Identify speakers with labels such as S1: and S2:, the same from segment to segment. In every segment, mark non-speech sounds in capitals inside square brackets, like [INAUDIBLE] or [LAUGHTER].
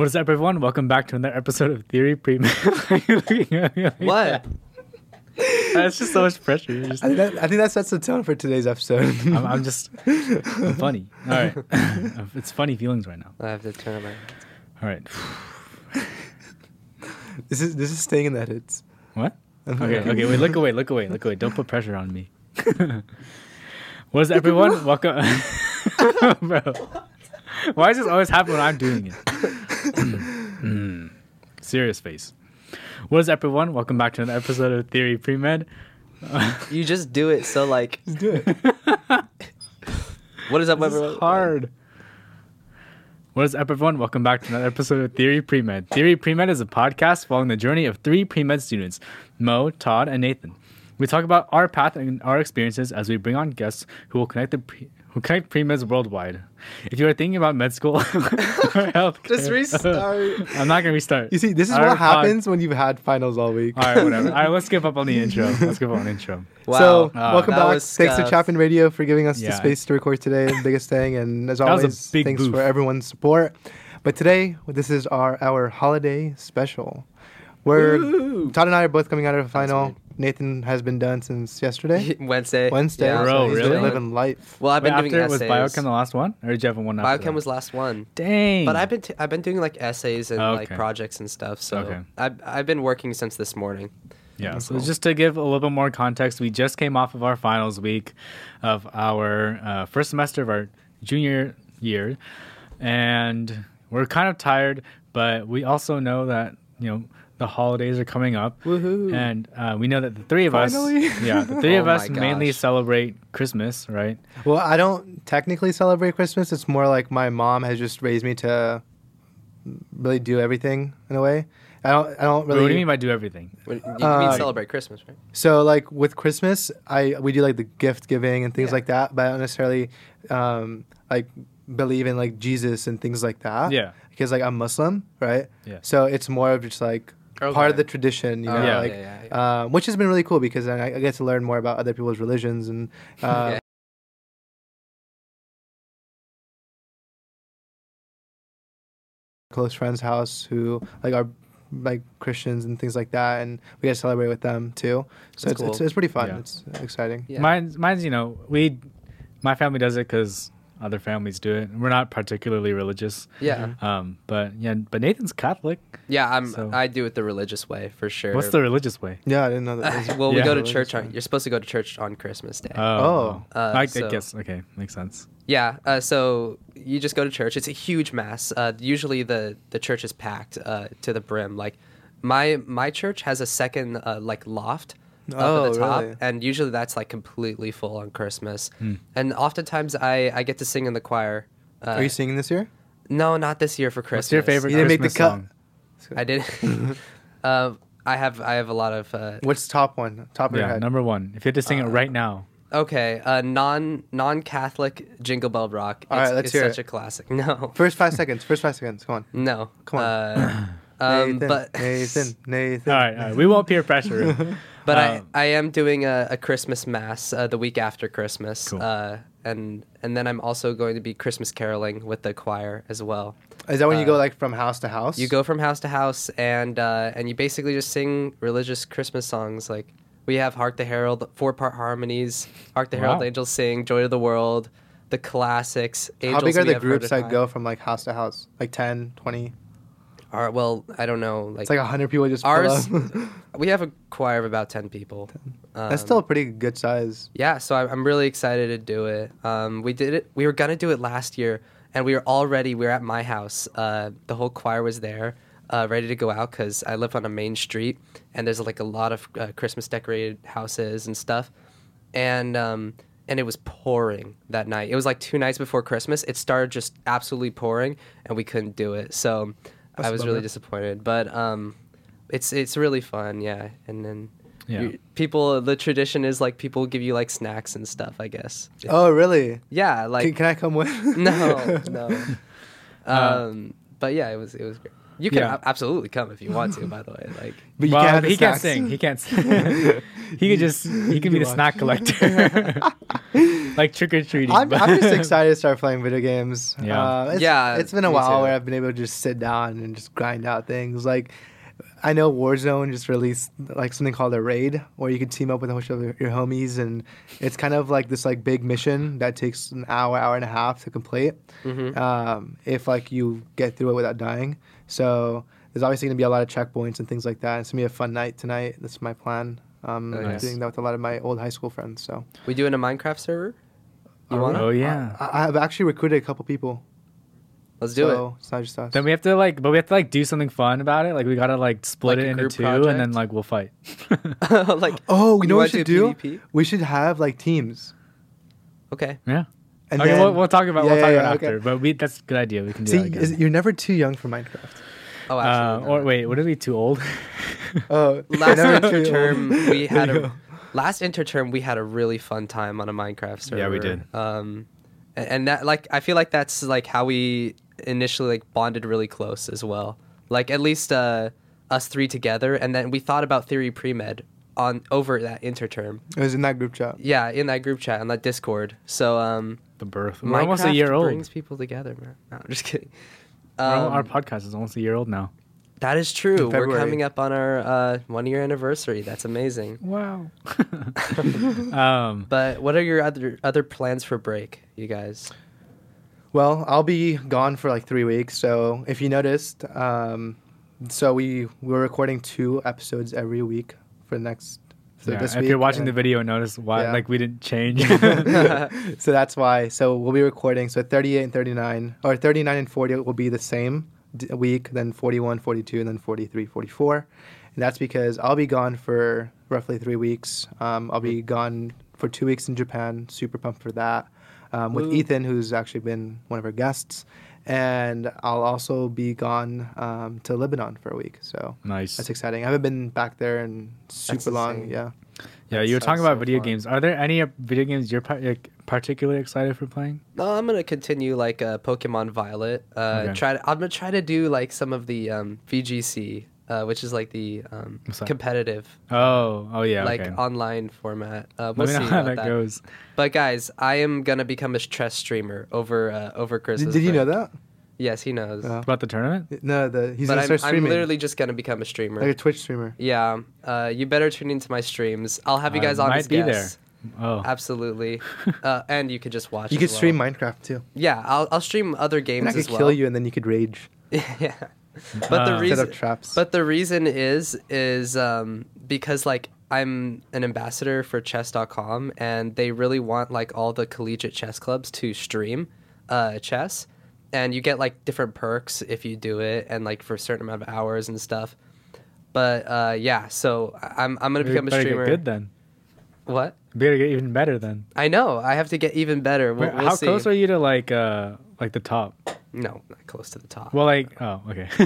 S1: What is up, everyone? Welcome back to another episode of Theory Pre. [LAUGHS]
S2: What?
S1: That's just so much pressure. Just-
S3: I think, that, I think that sets the tone for today's episode.
S1: I'm, I'm just I'm funny. All right, [LAUGHS] it's funny feelings right now.
S2: I have to turn on my.
S1: All right, [SIGHS]
S3: this is this is staying in the edits.
S1: what? Okay, okay. Wait, look away, look away, look away. Don't put pressure on me. [LAUGHS] what is up, everyone? Welcome, bro. Why does this always happen when I'm doing it? Mm. Serious face. What is up, everyone? Welcome back to another episode of Theory Pre Med. [LAUGHS]
S2: You just do it so like.
S3: Let's do it. [LAUGHS]
S2: What is up,
S1: This
S2: everyone?
S1: is hard. What is up, everyone? Welcome back to another episode of Theory Pre-Med. Theory Pre-Med is a podcast following the journey of three pre-med students, Mo, Todd, and Nathan. We talk about our path and our experiences as we bring on guests who will connect the pre- who connect pre-meds worldwide. If you are thinking about med school [LAUGHS] or healthcare,
S2: Just restart.
S1: I'm not gonna restart.
S3: You see, this is
S1: Our
S3: what
S1: pod-
S3: happens when you've had finals all week.
S1: All right, whatever. All right, let's skip up on the intro. [LAUGHS] Let's skip up on the intro.
S2: Wow.
S3: So
S1: Uh,
S3: welcome
S2: that
S3: back.
S2: was
S3: Thanks to
S2: scuff.
S3: Chapman Radio for giving us
S1: Yeah.
S3: the space to record today. the biggest thing, and as
S1: That was a
S3: always,
S1: big
S3: thanks
S1: booth.
S3: for everyone's support. But today, this is our our holiday special. Where
S2: Woo.
S3: Todd and I are both coming out of a final.
S2: Weird.
S3: Nathan has been done since yesterday. [LAUGHS]
S2: Wednesday.
S3: Wednesday.
S2: Yeah,
S1: Bro,
S3: so he's been
S1: really?
S3: living life.
S2: Well, I've
S1: Wait,
S2: been doing
S1: after was. Biochem the last one, or did you have one after
S2: Biochem
S1: that?
S2: was last one.
S1: Dang.
S2: But I've been t- I've been doing like essays and
S1: Oh,
S2: like projects and stuff. So
S1: Okay.
S2: I've I've been working since this morning.
S1: Yeah,
S3: That's
S1: so
S3: cool.
S1: just to give a little bit more context, we just came off of our finals week of our uh, first semester of our junior year, and we're kind of tired, but we also know that you know the holidays are coming up,
S2: Woohoo.
S1: and uh, we know that the three of
S3: Finally.
S1: us, [LAUGHS] yeah, the three
S2: Oh
S1: of us
S2: my
S1: mainly celebrate Christmas, right?
S3: Well, I don't technically celebrate Christmas. It's more like my mom has just raised me to really do everything in a way. I don't. I don't
S1: Wait,
S3: really.
S1: what do you mean by do everything?
S2: When- You
S3: Uh,
S2: mean celebrate Christmas, right?
S3: So like with Christmas, I we do like the gift giving and things
S2: Yeah.
S3: like that, but I don't necessarily um, like believe in like Jesus and things like that.
S1: Yeah,
S3: Because like I'm Muslim, right?
S1: Yeah.
S3: So it's more of just like part of the tradition, you
S2: Oh,
S3: know,
S1: yeah,
S3: like
S2: yeah, yeah,
S3: Um, which has been really cool because I, I get to learn more about other people's religions and. [LAUGHS] Uh,
S2: Yeah.
S3: close friend's house who like are like Christians and things like that, and we get to celebrate with them too. So
S2: That's
S3: it's, it's
S2: cool.
S3: it's pretty fun.
S1: Yeah.
S3: It's exciting.
S2: Yeah.
S1: mine's mine's you know we, my family does it because other families do it. We're not particularly religious.
S2: Yeah.
S1: Um, but yeah, but Nathan's Catholic.
S2: Yeah, I'm.
S1: So-
S2: I do it the religious way for sure.
S1: What's the religious way?
S3: Yeah, I didn't know that. was- [LAUGHS]
S2: well, we go to church on. You're supposed to go to church on Christmas Day.
S1: Oh,
S3: Oh.
S2: Uh,
S1: I, I guess okay, makes sense.
S2: Yeah, uh, so you just go to church. It's a huge mass. Uh, usually the the church is packed uh, to the brim. Like my my church has a second uh, like loft up
S3: Oh,
S2: at the top,
S3: really?
S2: and usually that's like completely full on Christmas.
S1: Hmm.
S2: And oftentimes I I get to sing in the choir. Uh,
S3: Are you singing this year?
S2: No, not this year for Christmas.
S1: What's your favorite
S3: You didn't make the
S1: Christmas
S3: cut.
S1: song?
S2: I did. [LAUGHS] [LAUGHS] uh, I have I have a lot of. Uh,
S3: What's top one? Top of your
S1: Yeah,
S3: head.
S1: number one. If you had to sing it
S2: Uh,
S1: right now,
S2: okay, uh, non non Catholic Jingle Bell Rock.
S3: All right,
S2: it's,
S3: let's
S2: it's
S3: hear
S2: such
S3: it.
S2: a classic. [LAUGHS] No,
S3: First five seconds. First five seconds. Come on.
S2: no.
S3: Come on.
S2: Uh, [CLEARS THROAT] um,
S3: Nathan,
S2: but
S3: Nathan. Nathan.
S1: all right, all right. We won't peer pressure.
S2: But
S1: Um,
S2: I, I am doing a, a Christmas mass uh, the week after Christmas,
S1: Cool.
S2: uh, and and then I'm also going to be Christmas caroling with the choir as well.
S3: Is that when you
S2: Uh,
S3: go like from house to house?
S2: You go from house to house, and uh, and you basically just sing religious Christmas songs. Like we have "Hark the Herald," four part harmonies. "Hark the Herald,"
S1: Wow.
S2: angels sing, "Joy to the World," the classics.
S3: How big are the groups that go from like house to house? Like 10, 20?
S2: Are, well, I don't know. Like,
S3: It's like 100 people just
S2: ours. [LAUGHS] we have a choir of about ten people.
S3: That's
S2: Um,
S3: still a pretty good size.
S2: Yeah, so I'm, I'm really excited to do it. Um, we did it. We were gonna do it last year, and we were already. We were at my house. Uh, the whole choir was there, uh, ready to go out because I live on a main street, and there's like a lot of uh, Christmas decorated houses and stuff, and um, and it was pouring that night. It was like two nights before Christmas. It started just absolutely pouring, and we couldn't do it. So
S3: That's
S2: I
S3: a
S2: was really
S3: bummer.
S2: disappointed. But um, it's it's really fun, yeah. And then
S1: Yeah.
S2: people, the tradition is like people give you like snacks and stuff. I guess.
S3: Oh, really?
S2: Yeah, like
S3: can, can I come with? [LAUGHS]
S2: no, no. [LAUGHS]
S1: Uh,
S2: Um, but yeah, it was it was great. You can
S1: Yeah.
S2: a- absolutely come if you want to. By the way, like [LAUGHS]
S3: But you
S1: well,
S3: can't have the
S1: he can't sing. He can't. Sing. he could just. He could be the
S3: watch.
S1: snack collector. Like trick or treating.
S3: I'm, I'm just excited to start playing video games.
S1: Yeah.
S3: Uh, it's,
S2: Yeah,
S3: It's been a while
S2: too.
S3: where I've been able to just sit down and just grind out things. Like, I know Warzone just released like something called a raid, where you can team up with a bunch of your, your homies, and it's kind of like this like big mission that takes an hour, hour and a half to complete.
S2: Mhm.
S3: Um, if like you get through it without dying. So there's obviously gonna be a lot of checkpoints and things like that. It's gonna be a fun night tonight. That's my plan. Um,
S2: Oh,
S3: I'm
S2: nice.
S3: doing that with a lot of my old high school friends. So
S2: We doing a Minecraft server? You
S3: Are
S2: want
S1: oh yeah.
S3: I, I've actually recruited a couple people.
S2: Let's do
S3: so It's not just us.
S1: Then we have to like, but we have to like do something fun about it. Like we gotta like split
S2: Like
S1: it into
S2: group
S1: two, and then like we'll fight. [LAUGHS]
S2: like, [LAUGHS]
S3: oh, you know what we
S2: wanna
S3: should
S2: do
S3: do?
S2: PvP?
S3: We should have like teams.
S2: okay.
S1: yeah.
S3: And
S1: okay,
S3: then,
S1: we'll, we'll talk about
S3: Yeah,
S1: we'll talk
S3: yeah,
S1: about
S3: yeah,
S1: after.
S3: okay.
S1: But we that's a good idea. We can do
S3: See,
S1: that. again.
S3: is, you're never too young for Minecraft.
S2: Oh,
S1: uh,
S2: absolutely.
S1: or wait, would it be too old?
S3: Oh,
S2: Last [LAUGHS]
S3: never too
S2: interterm,
S3: old.
S2: we had a
S3: go.
S2: Last interterm we had a really fun time on a Minecraft server.
S1: Yeah, we did.
S2: Um, and, and that like I feel like that's like how we initially like bonded really close as well. Like at least uh, us three together, and then we thought about theory pre med on over that interterm.
S3: It was in that group chat.
S2: Yeah, in that group chat on that Discord. So um,
S1: the birth. We're almost a
S2: Minecraft
S1: year old.
S2: Brings people together, man. No, I'm just kidding. Um,
S1: our podcast is almost a year old now.
S2: That is true. We're coming up on our uh, one year anniversary. That's amazing.
S1: Wow. [LAUGHS] um,
S2: But what are your other other plans for break, you guys?
S3: Well, I'll be gone for like three weeks. So if you noticed, um, so we we're recording two episodes every week for the next. For
S1: yeah,
S3: this
S1: if
S3: week,
S1: you're watching
S3: and-
S1: the video, notice why
S3: Yeah.
S1: like we didn't change. [LAUGHS] [LAUGHS]
S3: so that's why. So we'll be recording. So 38 and 39, or 39 and 40 will be the same d- week, then 41, 42, and then 43, 44. And that's because I'll be gone for roughly three weeks. Um, I'll be gone for two weeks in Japan. Super pumped for that. Um, with
S2: Woo.
S3: Ethan, who's actually been one of our guests. And I'll also be gone um, to Lebanon for a week. So
S1: nice.
S3: that's exciting. I haven't been back there in super long. Yeah.
S1: Yeah,
S2: That
S1: you were talking about
S2: so
S1: video
S2: fun.
S1: games. Are there any uh, video games you're like, particularly excited for playing?
S2: No, I'm gonna continue like uh, Pokemon Violet. Uh,
S1: Okay.
S2: Try. To, I'm gonna try to do like some of the um, VGC, uh, which is like the um, competitive,
S1: Oh, oh yeah.
S2: like
S1: okay.
S2: online format. Uh, we'll
S1: Let me
S2: see
S1: know how that,
S2: that.
S1: goes.
S2: But guys, I am gonna become a stress streamer over uh, over Christmas.
S3: did you know that?
S2: Yes, he knows.
S3: Oh.
S1: About the tournament?
S3: No, the he's
S2: but
S3: gonna
S2: I'm,
S3: start
S2: I'm literally just gonna become a streamer.
S3: like a Twitch streamer.
S2: yeah. Uh, you better tune into my streams. I'll have you
S1: I
S2: guys on
S1: might
S2: as
S1: be there.
S2: Guests.
S1: Oh,
S2: Absolutely. [LAUGHS] uh, and you could just watch.
S3: You could
S2: well.
S3: stream Minecraft too.
S2: Yeah, I'll I'll stream other games
S3: And
S2: games
S3: I could
S2: as well.
S3: kill you, and then you could rage. [LAUGHS]
S2: yeah. But the
S1: Uh,
S3: Set
S2: reason
S3: up traps.
S2: But the reason is is um, because like I'm an ambassador for chess.com and they really want like all the collegiate chess clubs to stream uh, chess and you get like different perks if you do it and like for a certain amount of hours and stuff. But uh, yeah, so I'm I'm gonna
S1: you
S2: become a
S1: better
S2: streamer.
S1: get good then.
S2: What?
S1: You better get even better then.
S2: I know. I have to get even better. We'll,
S1: Wait,
S2: we'll
S1: how
S2: see.
S1: close are you to like uh like the top?
S2: No, not close to the top.
S1: Well, like oh okay. [LAUGHS]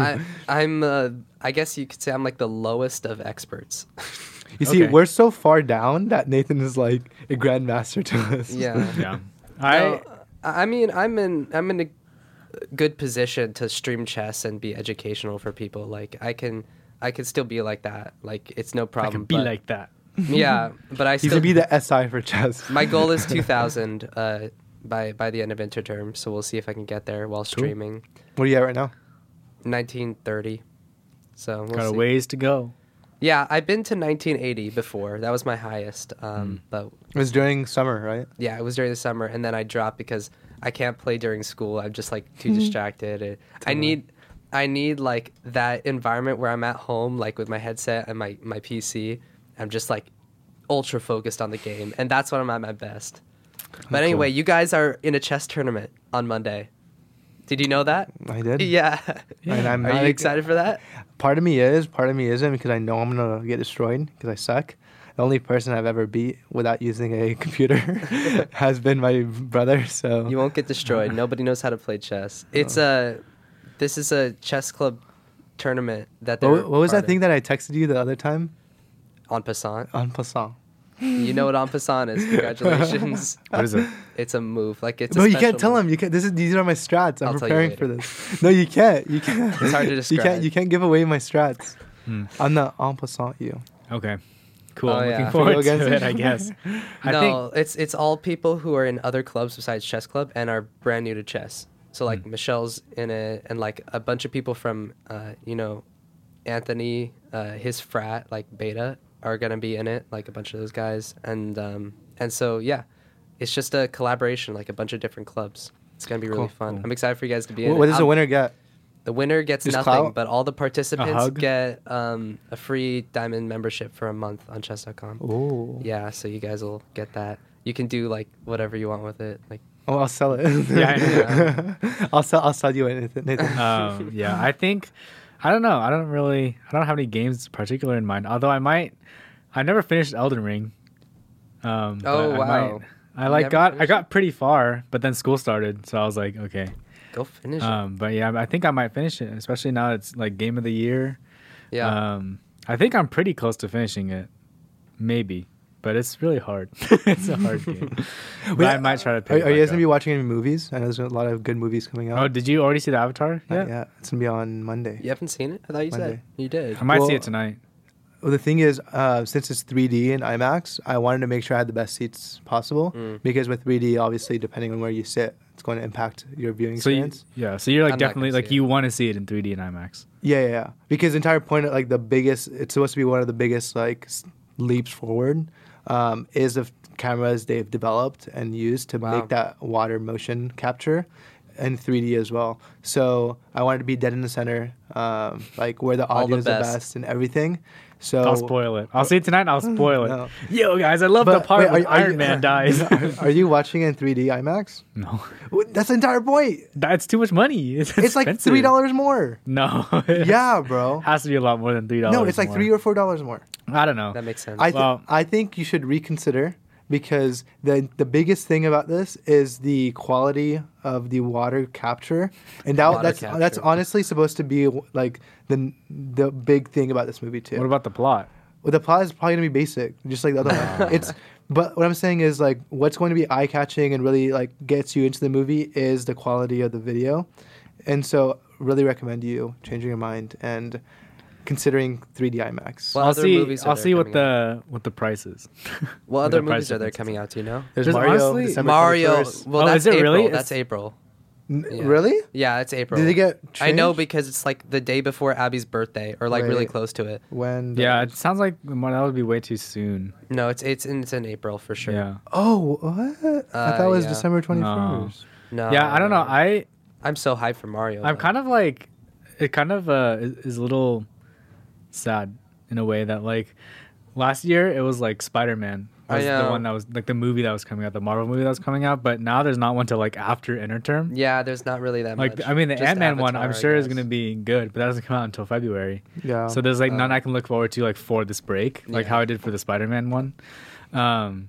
S2: I, [LAUGHS] I'm. Uh, I guess you could say I'm like the lowest of experts. [LAUGHS]
S3: you see,
S1: okay.
S3: we're so far down that Nathan is like a grandmaster to us.
S2: Yeah.
S1: yeah.
S2: I,
S1: I
S2: I mean, I'm in I'm in a good position to stream chess and be educational for people. Like I can I can still be like that. Like it's no
S1: I
S2: problem.
S1: can be
S2: but-
S1: like that.
S2: Yeah, but I
S3: He's
S2: still
S3: gonna be the SI for chess. [LAUGHS]
S2: my goal is [LAUGHS] 2,000 uh, by by the end of interterm. So we'll see if I can get there while streaming.
S3: what are you at right now?
S2: 1930. So we'll
S1: Got a
S2: see.
S1: ways to go.
S2: Yeah, I've been to 1980 before. That was my highest. Um, But
S3: It was during summer, right?
S2: yeah, it was during the summer, and then I dropped because I can't play during school. I'm just like too [LAUGHS] distracted. And I need, I need like that environment where I'm at home, like with my headset and my my PC. I'm just like ultra focused on the game, and that's when I'm at my best. But anyway, you guys are in a chess tournament on Monday. Did you know that?
S3: I did. [LAUGHS]
S2: Yeah.
S3: And I'm
S2: are you
S3: ex-
S2: excited for that?
S3: Part of me is, part of me isn't because I know I'm gonna get destroyed because I suck. The only person I've ever beat without using a [LAUGHS] computer [LAUGHS] has been my brother. So
S2: You won't get destroyed. Nobody knows how to play chess. It's a, this is a chess club tournament that they're.
S3: what, what was that thing that I texted you the other time?
S2: Of. en passant?
S3: En passant.
S2: You know what en passant is. Congratulations. [LAUGHS]
S1: What is it?
S2: it's a move. Like it's. a
S3: no, you can't tell
S2: move.
S3: him. You can't. This is these are my strats. I'm
S2: I'll
S3: preparing for this. No, you can't. You can't. [LAUGHS]
S2: It's hard to describe. [LAUGHS]
S3: You can't. You can't give away my strats.
S1: Hmm.
S3: I'm the en passant you.
S1: Okay. Cool.
S2: Oh,
S1: I'm
S2: yeah.
S1: looking forward to it.
S3: it?
S1: I guess. I
S2: no,
S1: think.
S2: it's it's all people who are in other clubs besides chess club and are brand new to chess. So like
S1: Hmm.
S2: Michelle's in it, and like a bunch of people from, uh, you know, Anthony, uh, his frat like Beta are gonna be in it, like a bunch of those guys, and um, and so yeah, it's just a collaboration, like a bunch of different clubs. It's gonna be really
S3: Cool.
S2: fun.
S1: Cool.
S2: I'm excited for you guys to be
S3: What,
S2: in
S3: what
S2: it.
S3: does the
S2: I'm-
S3: winner get?
S2: The winner gets
S3: Just
S2: nothing,
S3: clout?
S2: but all the participants
S1: hug?
S2: get um, a free diamond membership for a month on chess.com.
S3: Ooh.
S2: Yeah, so you guys will get that. You can do like whatever you want with it. Like
S3: Oh, I'll sell it.
S1: Yeah, I [LAUGHS]
S3: I'll sell. I'll sell you it, Nathan. Nathan.
S1: um, yeah, I think I don't know. I don't really. I don't have any games particular in mind. Although I might. I never finished Elden Ring. Um,
S2: Oh,
S1: I
S2: wow.
S1: might- I like got. I got pretty far, but then school started, so I was like, okay.
S2: go finish it.
S1: Um, but yeah, I think I might finish it, especially now it's like game of the year.
S2: Yeah.
S1: Um, I think I'm pretty close to finishing it, maybe, but it's really hard. [LAUGHS] it's a hard game. [LAUGHS] but
S3: Wait,
S1: I might try to.
S3: Are,
S1: Pick it
S3: are you guys gonna be watching any movies? I know there's a lot of good movies coming out.
S1: Oh, did you already see the Avatar?
S3: Not
S1: Yeah.
S3: It's gonna be on Monday.
S2: you haven't seen it? I thought you said you did.
S1: I might see it tonight.
S3: Well, the thing is, uh, since it's 3D and IMAX, I wanted to make sure I had the best seats possible
S2: Mm.
S3: because with 3D, obviously, depending on where you sit, it's going to impact your viewing
S1: So you,
S3: experience.
S1: yeah, so you're like
S2: I'm
S1: definitely like you want to see it in 3D and IMAX.
S3: Yeah, yeah, yeah. Because the entire point of like the biggest, it's supposed to be one of the biggest like leaps forward, um, is of cameras they've developed and used to
S2: Wow.
S3: make that water motion capture in 3D as well. So I wanted to be dead in the center, um, like where the
S2: All the
S3: audio is the
S2: best
S3: and everything. So
S1: I'll spoil it. I'll uh, see it tonight. and I'll spoil it. [LAUGHS]
S3: No.
S1: Yo, guys, I love the part
S3: wait,
S1: where
S3: are- are
S1: Iron
S3: you-
S1: Man [LAUGHS] dies. [LAUGHS]
S3: are, are you watching in 3D IMAX?
S1: no,
S3: That's the entire point.
S1: that's too much money. It's,
S3: It's like three dollars more.
S1: No.
S3: Yeah, bro.
S1: has to be a lot more than three dollars.
S3: No, it's like three or four dollars more.
S1: I don't know.
S2: that makes sense.
S3: I th-
S1: Well-
S3: I think you should reconsider because the the biggest thing about this is the quality of the water capture, and that,
S2: Water
S3: that's that's honestly supposed to be like the the big thing about this movie too.
S1: What about the plot?
S3: well, the plot is probably gonna be basic, just like the other one. [LAUGHS] It's but what I'm saying is like what's going to be eye catching and really like gets you into the movie is the quality of the video, and so really recommend you changing your mind and considering 3D IMAX.
S2: What
S1: I'll
S2: other
S1: see.
S2: movies are
S1: I'll see what
S2: coming
S1: the what the price is.
S2: what
S1: What
S2: other movies are there coming out? Do you know?
S3: There's,
S1: There's
S3: Mario.
S1: honestly-
S2: Mario. Well,
S1: Oh,
S2: that's
S1: is it
S2: April.
S1: really?
S2: That's
S1: It's-
S2: April.
S3: N-
S2: Yeah.
S3: Really?
S2: Yeah, it's April.
S3: Did they get?
S2: I know because it's like the day before Abby's birthday, or like really close to it.
S3: when?
S1: yeah, it sounds like well, that would be way too soon.
S2: No, it's it's in, it's in April for sure.
S1: Yeah.
S3: Oh, what? I
S2: Uh,
S3: thought it was
S2: yeah.
S3: December twenty first.
S2: No.
S1: yeah, I don't know. I
S2: I'm so hyped for Mario.
S1: I'm
S2: though.
S1: kind of like it kind of uh is, is a little sad in a way that like last year it was like Spider-Man
S2: I
S1: was the one that was like the movie that was coming out, the Marvel movie that was coming out, but now there's not one till like after interterm.
S2: Yeah, there's not really that
S1: Like
S2: much.
S1: I mean the Ant-Man one I'm sure is going to be good, but that doesn't come out until February.
S3: Yeah.
S1: So there's like none
S2: Uh,
S1: I can look forward to like for this break, like
S2: Yeah.
S1: how I did for the Spider-Man one. Um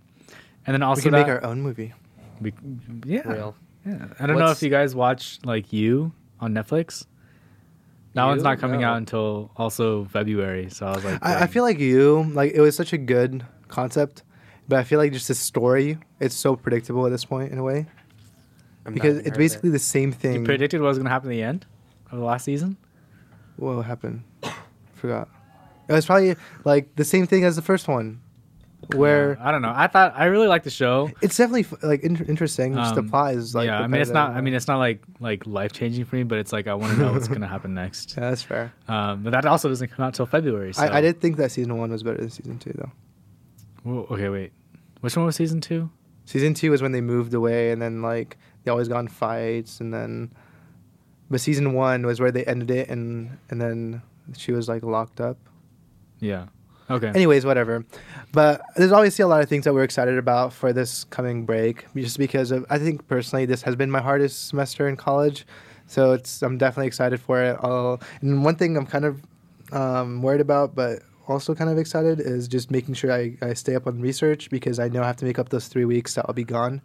S1: and then also
S3: we
S1: also
S3: can make our own movie.
S1: we- yeah.
S2: Real.
S1: Yeah. I don't know if you guys watch like You on Netflix. That one's not coming
S2: No.
S1: out until also February, so I was like,
S3: I, I feel like you like it was such a good concept, but I feel like just the story it's so predictable at this point in a way
S2: I'm
S3: because it's basically
S2: it.
S3: the same thing.
S1: you predicted what was gonna happen at the end of the last season.
S3: what happened? [COUGHS] Forgot. It was probably like the same thing as the first one, where
S1: Yeah, I don't know. I thought I really liked the show.
S3: it's definitely like in- interesting. just
S1: Um,
S3: is like
S1: yeah, I mean it's not. I mean it's not like like life changing for me, but it's like I want to know what's gonna happen next. [LAUGHS]
S3: yeah, that's fair.
S1: Um, but that also doesn't come out till February. So.
S3: I, I did think that season one was better than season two though.
S1: Well, okay, wait. Which one was season two?
S3: Season two was when they moved away, and then like they always got in fights, and then, but season one was where they ended it, and and then she was like locked up.
S1: Yeah. Okay.
S3: Anyways, whatever. But there's obviously a lot of things that we're excited about for this coming break, just because of I think personally this has been my hardest semester in college, so it's I'm definitely excited for it. I'll, and one thing I'm kind of um, worried about, but also kind of excited is just making sure I, I stay up on research because I know I have to make up those three weeks that I'll be gone.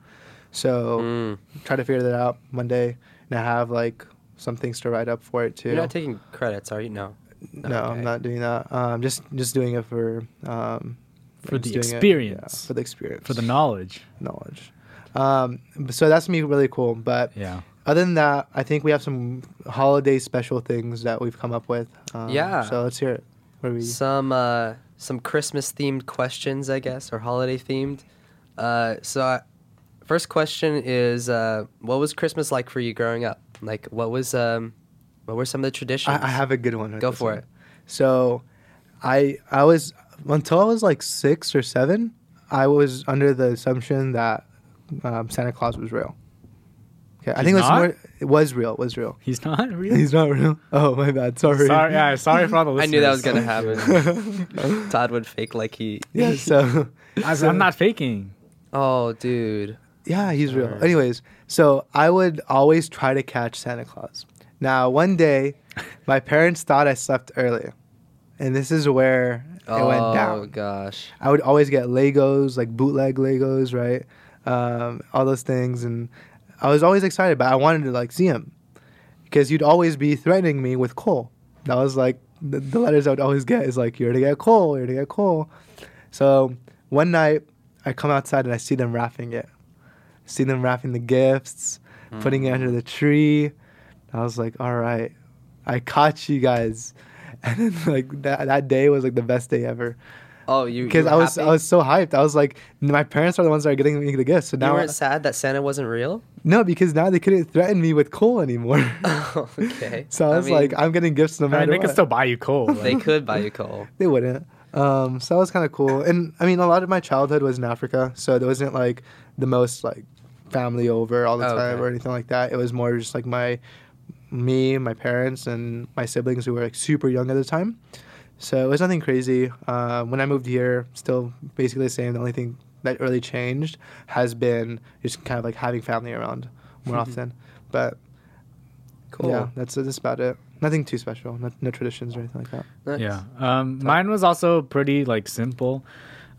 S3: So
S2: Mm.
S3: try to figure that out Monday, and I have like some things to write up for it too.
S2: You're not taking credits, are you? No.
S3: No,
S2: Okay.
S3: I'm not doing that. Um, just just doing it for um,
S1: For the
S3: doing it-
S1: experience.
S3: yeah, for the experience,
S1: For the knowledge.
S3: knowledge. Um, so that's gonna be really cool. But
S1: Yeah.
S3: other than that, I think we have some holiday special things that we've come up with. Um,
S2: Yeah.
S3: So let's hear it. What do we?
S2: Some uh, some Christmas themed questions, I guess, or holiday themed. Uh, so, I, first question is, uh, what was Christmas like for you growing up? Like, what was um, what were some of the traditions?
S3: I, I have a good one.
S2: Go for
S3: one.
S2: it.
S3: So, I I was until I was like six or seven, I was under the assumption that um, Santa Claus was real. Okay, I
S1: He's
S3: think it was more. It was real. It was real.
S1: He's not real.
S3: He's not real. Oh my bad. Sorry.
S1: sorry. Yeah, sorry for all the [LAUGHS]
S2: I knew that was gonna happen. [LAUGHS] Todd would fake like he.
S3: yeah. [LAUGHS] So.
S1: I, am not faking.
S2: Oh, dude.
S3: Yeah, he's real. Anyways, so I would always try to catch Santa Claus. Now, one day, [LAUGHS] my parents thought I slept early, and this is where it
S2: oh
S3: went down.
S2: Oh gosh.
S3: I would always get Legos, like bootleg Legos, right? Um, all those things, and I was always excited, but I wanted to like see him because you'd always be threatening me with coal. That was like the, the letters I would always get is like you're going to get coal, you're going to get coal. So one night I come outside and I see them wrapping it. See them wrapping the gifts, putting it under the tree. I was like, all right, I caught you guys. [LAUGHS] And then like that that day was like the best day ever
S2: Oh, you. you
S3: because I was
S2: happy?
S3: I was so hyped. I was like, my parents are the ones that are getting me the gifts. So now, I-
S2: weren't sad that Santa wasn't real.
S3: no, because now they couldn't threaten me with coal anymore.
S2: Oh, [LAUGHS] okay. [LAUGHS]
S3: so I was like, I'm getting gifts no matter.
S1: I mean, they
S3: what.
S1: can still buy you coal.
S2: they could buy you coal.
S3: They wouldn't. Um, so that was kind of cool. And I mean, a lot of my childhood was in Africa, so there wasn't like the most like family over all the
S2: Oh,
S3: time
S2: okay.
S3: or anything like that. It was more just like my me, my parents, and my siblings who were like super young at the time. So it was nothing crazy. Uh, when I moved here, still basically the same. The only thing that really changed has been just kind of like having family around more often. But
S2: Cool.
S3: yeah, that's that's about it. Nothing too special. No, no traditions or anything like that.
S2: Nice.
S1: Yeah. Um, mine was also pretty like simple.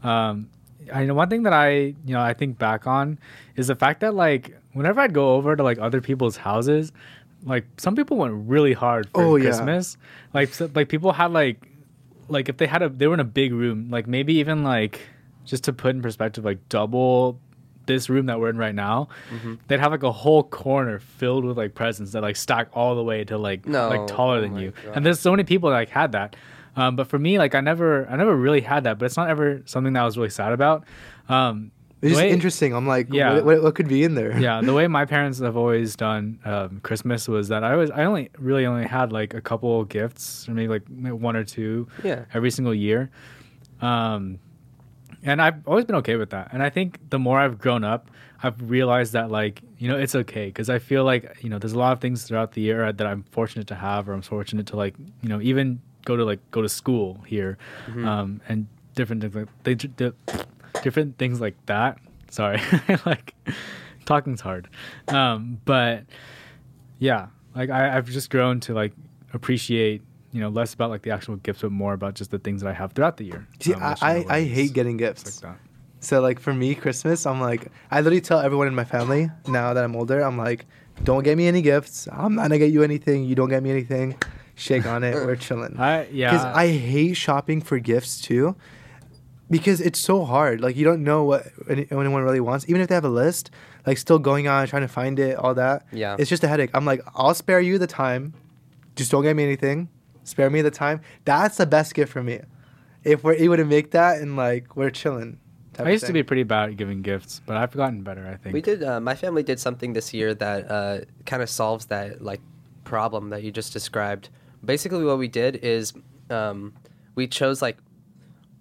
S1: Um, I know one thing that I you know I think back on is the fact that like whenever I'd go over to like other people's houses, like some people went really hard for
S3: Oh, yeah.
S1: Christmas. Like so, like people had like like if they had a they were in a big room, like maybe even like just to put in perspective, like double this room that we're in right now,
S2: Mm-hmm.
S1: they'd have like a whole corner filled with like presents that like stack all the way to like
S2: No.
S1: like taller
S2: Oh
S1: than you.
S2: God.
S1: And there's so many people that like had that. Um, but for me, like I never I never really had that. But it's not ever something that I was really sad about. Um,
S3: It's just
S1: way-
S3: interesting. I'm like,
S1: Yeah.
S3: what, what, what could be in there?
S1: yeah, the way [LAUGHS] my parents have always done um, Christmas was that I was I only really only had like a couple gifts or maybe like one or two
S2: Yeah.
S1: every single year. Um, and I've always been okay with that. And I think the more I've grown up, I've realized that like you know it's okay because I feel like you know there's a lot of things throughout the year that I'm fortunate to have, or I'm fortunate to like you know even go to like go to school here, um, and different things like they, di- different things like that. Sorry, [LAUGHS] like talking's hard, um, but yeah, like I, I've just grown to like appreciate you know less about like the actual gifts, but more about just the things that I have throughout the year.
S3: See,
S1: um,
S3: I,
S1: which, you know,
S3: I, I hate getting gifts.
S1: like that.
S3: So like for me, Christmas, I'm like, I literally tell everyone in my family now that I'm older, I'm like, don't get me any gifts. I'm not gonna get you anything. You don't get me anything. Shake on it. We're [LAUGHS] chilling.
S1: I
S3: Because. I hate shopping for gifts too, because it's so hard. Like you don't know what any- anyone really wants, even if they have a list. Like still going on trying to find it, all that.
S2: Yeah.
S3: It's just a headache. I'm like, I'll spare you the time. Just don't get me anything. Spare me the time. That's the best gift for me. If we're able to make that and like we're chilling.
S1: I
S3: of
S1: used to be pretty bad at giving gifts, but I've gotten better. I think.
S2: We did. Uh, my family did something this year that uh, kind of solves that like problem that you just described. Basically, what we did is um, we chose like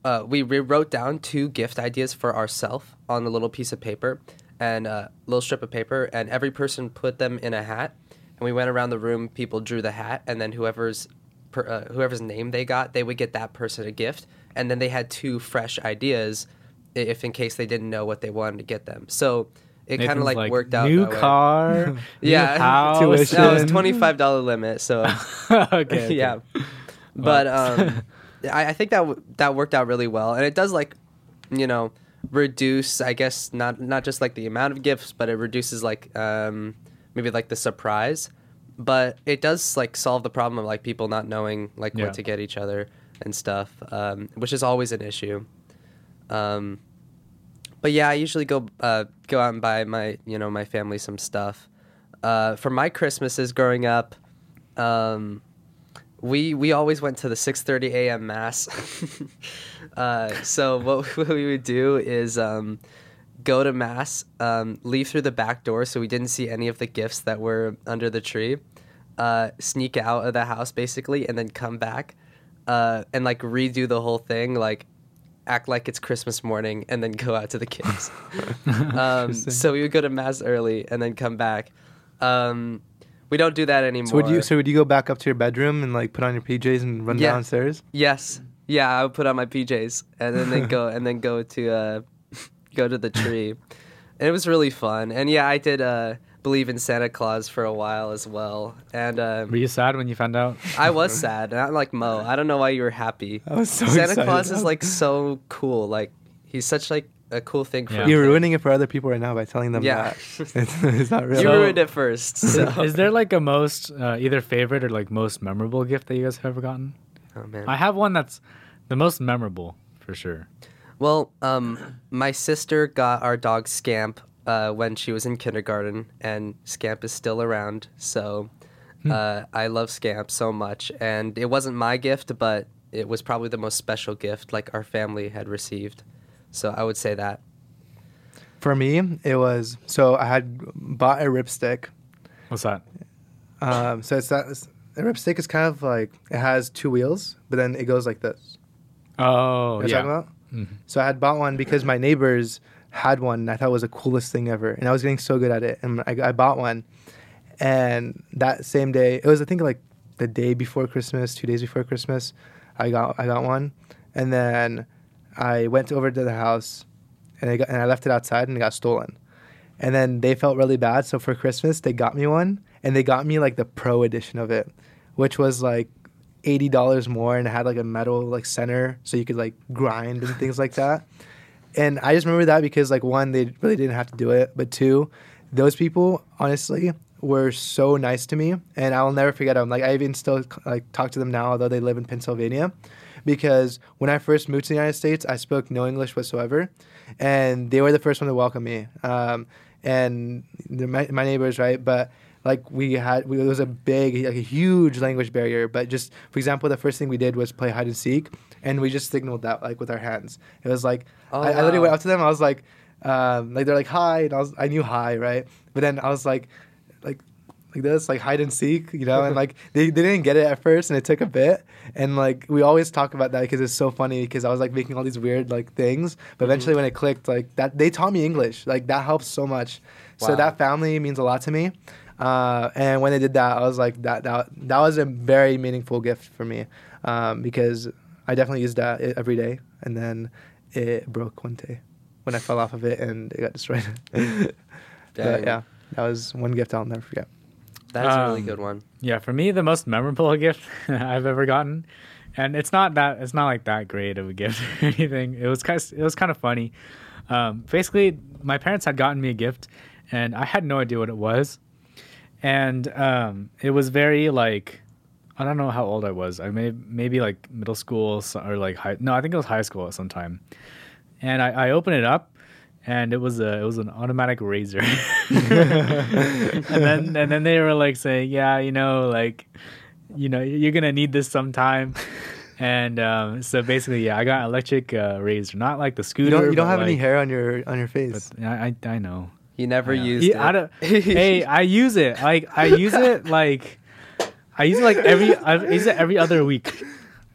S2: uh, we rewrote down two gift ideas for ourselves on a little piece of paper and a little strip of paper, and every person put them in a hat. And we went around the room. People drew the hat, and then whoever's per, uh, whoever's name they got, they would get that person a gift. And then they had two fresh ideas, if in case they didn't know what they wanted to get them. So it kind of
S1: Nathan's
S2: like, worked out.
S1: New
S2: that
S1: car. [LAUGHS] new [LAUGHS]
S2: Yeah,
S1: house.
S3: Tuition.
S2: No, it was twenty five dollar limit. So [LAUGHS]
S1: okay, okay.
S2: yeah, but um, I, I think that w- that worked out really well, and it does like, you know, reduce. I guess not not just like the amount of gifts, but it reduces like um, maybe like the surprise. But it does like solve the problem of like people not knowing like
S1: Yeah.
S2: what to get each other and stuff, um, which is always an issue. Um, but yeah, I usually go uh, go out and buy my you know my family some stuff. Uh, for my Christmases growing up, um, we we always went to the 6:30 a.m. mass. [LAUGHS] uh, so what, [LAUGHS] what we would do is um, go to mass, um, leave through the back door, so we didn't see any of the gifts that were under the tree. Uh, sneak out of the house basically, and then come back, uh, and like redo the whole thing, like act like it's Christmas morning, and then go out to the kids. [LAUGHS] um, so we would go to mass early and then come back. Um, we don't do that anymore.
S3: So would you? So would you go back up to your bedroom and like put on your PJs and run
S2: Yeah.
S3: downstairs?
S2: Yes. Yeah, I would put on my PJs and then they go [LAUGHS] and then go to uh go to the tree. And it was really fun. And yeah, I did uh believe in Santa Claus for a while as well. And uh,
S1: Were you sad when you found out?
S2: I was sad. Not like Mo. I don't know why you were happy.
S3: I was so
S2: Santa
S3: excited.
S2: Claus is [LAUGHS] like so cool. Like he's such like a cool thing for
S1: Yeah.
S3: You're ruining it for other people right now by telling them
S2: Yeah.
S3: that. [LAUGHS] It's, it's not [LAUGHS] real.
S2: You
S1: So-
S2: ruined it first. [LAUGHS] So.
S1: Is there like a most uh, either favorite or like most memorable gift that you guys have ever gotten?
S2: oh man.
S1: I have one that's the most memorable for sure.
S2: Well, um, my sister got our dog Scamp uh, when she was in kindergarten, and Scamp is still around. So uh, I love Scamp so much, and it wasn't my gift, but it was probably the most special gift like our family had received. So I would say that.
S3: For me, it was so I had bought a ripstick.
S1: What's that?
S3: Um, so it's that a ripstick is kind of like it has two wheels, but then it goes like this.
S1: Oh,
S3: You know what
S1: yeah.
S3: talking about?
S1: Mhm.
S3: So I had bought one because my neighbors had one. And I thought it was the coolest thing ever, and I was getting so good at it. And I, I bought one, and that same day, it was I think like the day before Christmas, two days before Christmas, I got I got one, and then I went over to the house, and I got, and I left it outside, and it got stolen. And then they felt really bad, so for Christmas they got me one, and they got me like the pro edition of it, which was like eighty dollars more, and it had like a metal like center, so you could like grind and things like that. And I just remember that because like one, they really didn't have to do it, but two, those people honestly were so nice to me, and I'll never forget them. Like I even still like talk to them now, although they live in Pennsylvania, because when I first moved to the United States, I spoke no English whatsoever, and they were the first one to welcome me. Um, and my, my neighbors, right? But like we had, we, it was a big, like a huge language barrier. But just for example, the first thing we did was play hide and seek, and we just signaled that like with our hands. It was like
S2: Oh,
S3: I, I literally went up to them. I was like, um, like they're like hi, and I was I knew hi, right? But then I was like, like like this, like hide and seek, you know, and [LAUGHS] like they, they didn't get it at first, and it took a bit, and like we always talk about that because it's so funny because I was like making all these weird like things, but eventually when it clicked, like that they taught me English, like that helps so much. So that family means a lot to me. Uh, and when they did that, I was like, that that that was a very meaningful gift for me um, because I definitely used that every day, and then it broke one day when I fell off of it and it got destroyed. [LAUGHS] But yeah, that was one gift I'll never forget.
S2: That's a really
S1: Um,
S2: good one.
S1: Yeah, for me, the most memorable [LAUGHS] gift [LAUGHS] I've ever gotten, and it's not that it's not like that great of a gift [LAUGHS] or anything. It was kind of, it was kind of funny. Um, basically, my parents had gotten me a gift, and I had no idea what it was, and um, it was very like I don't know how old I was. I may maybe like middle school or like high. No, I think it was high school at some time. And I, I opened it up, and it was a it was an automatic razor. [LAUGHS] and then [LAUGHS] and then they were like saying, yeah, you know, like, you know, you're gonna need this sometime. And um, so basically, yeah, I got electric uh, razor, not like the scooter.
S3: You don't, you don't
S1: but
S3: have any hair on your on your face.
S1: But I, I I know.
S2: He never
S1: I know.
S2: used
S1: Yeah,
S2: it.
S1: I don't- [LAUGHS] hey, I use it. Like I use it like I use it like every I use it every other week.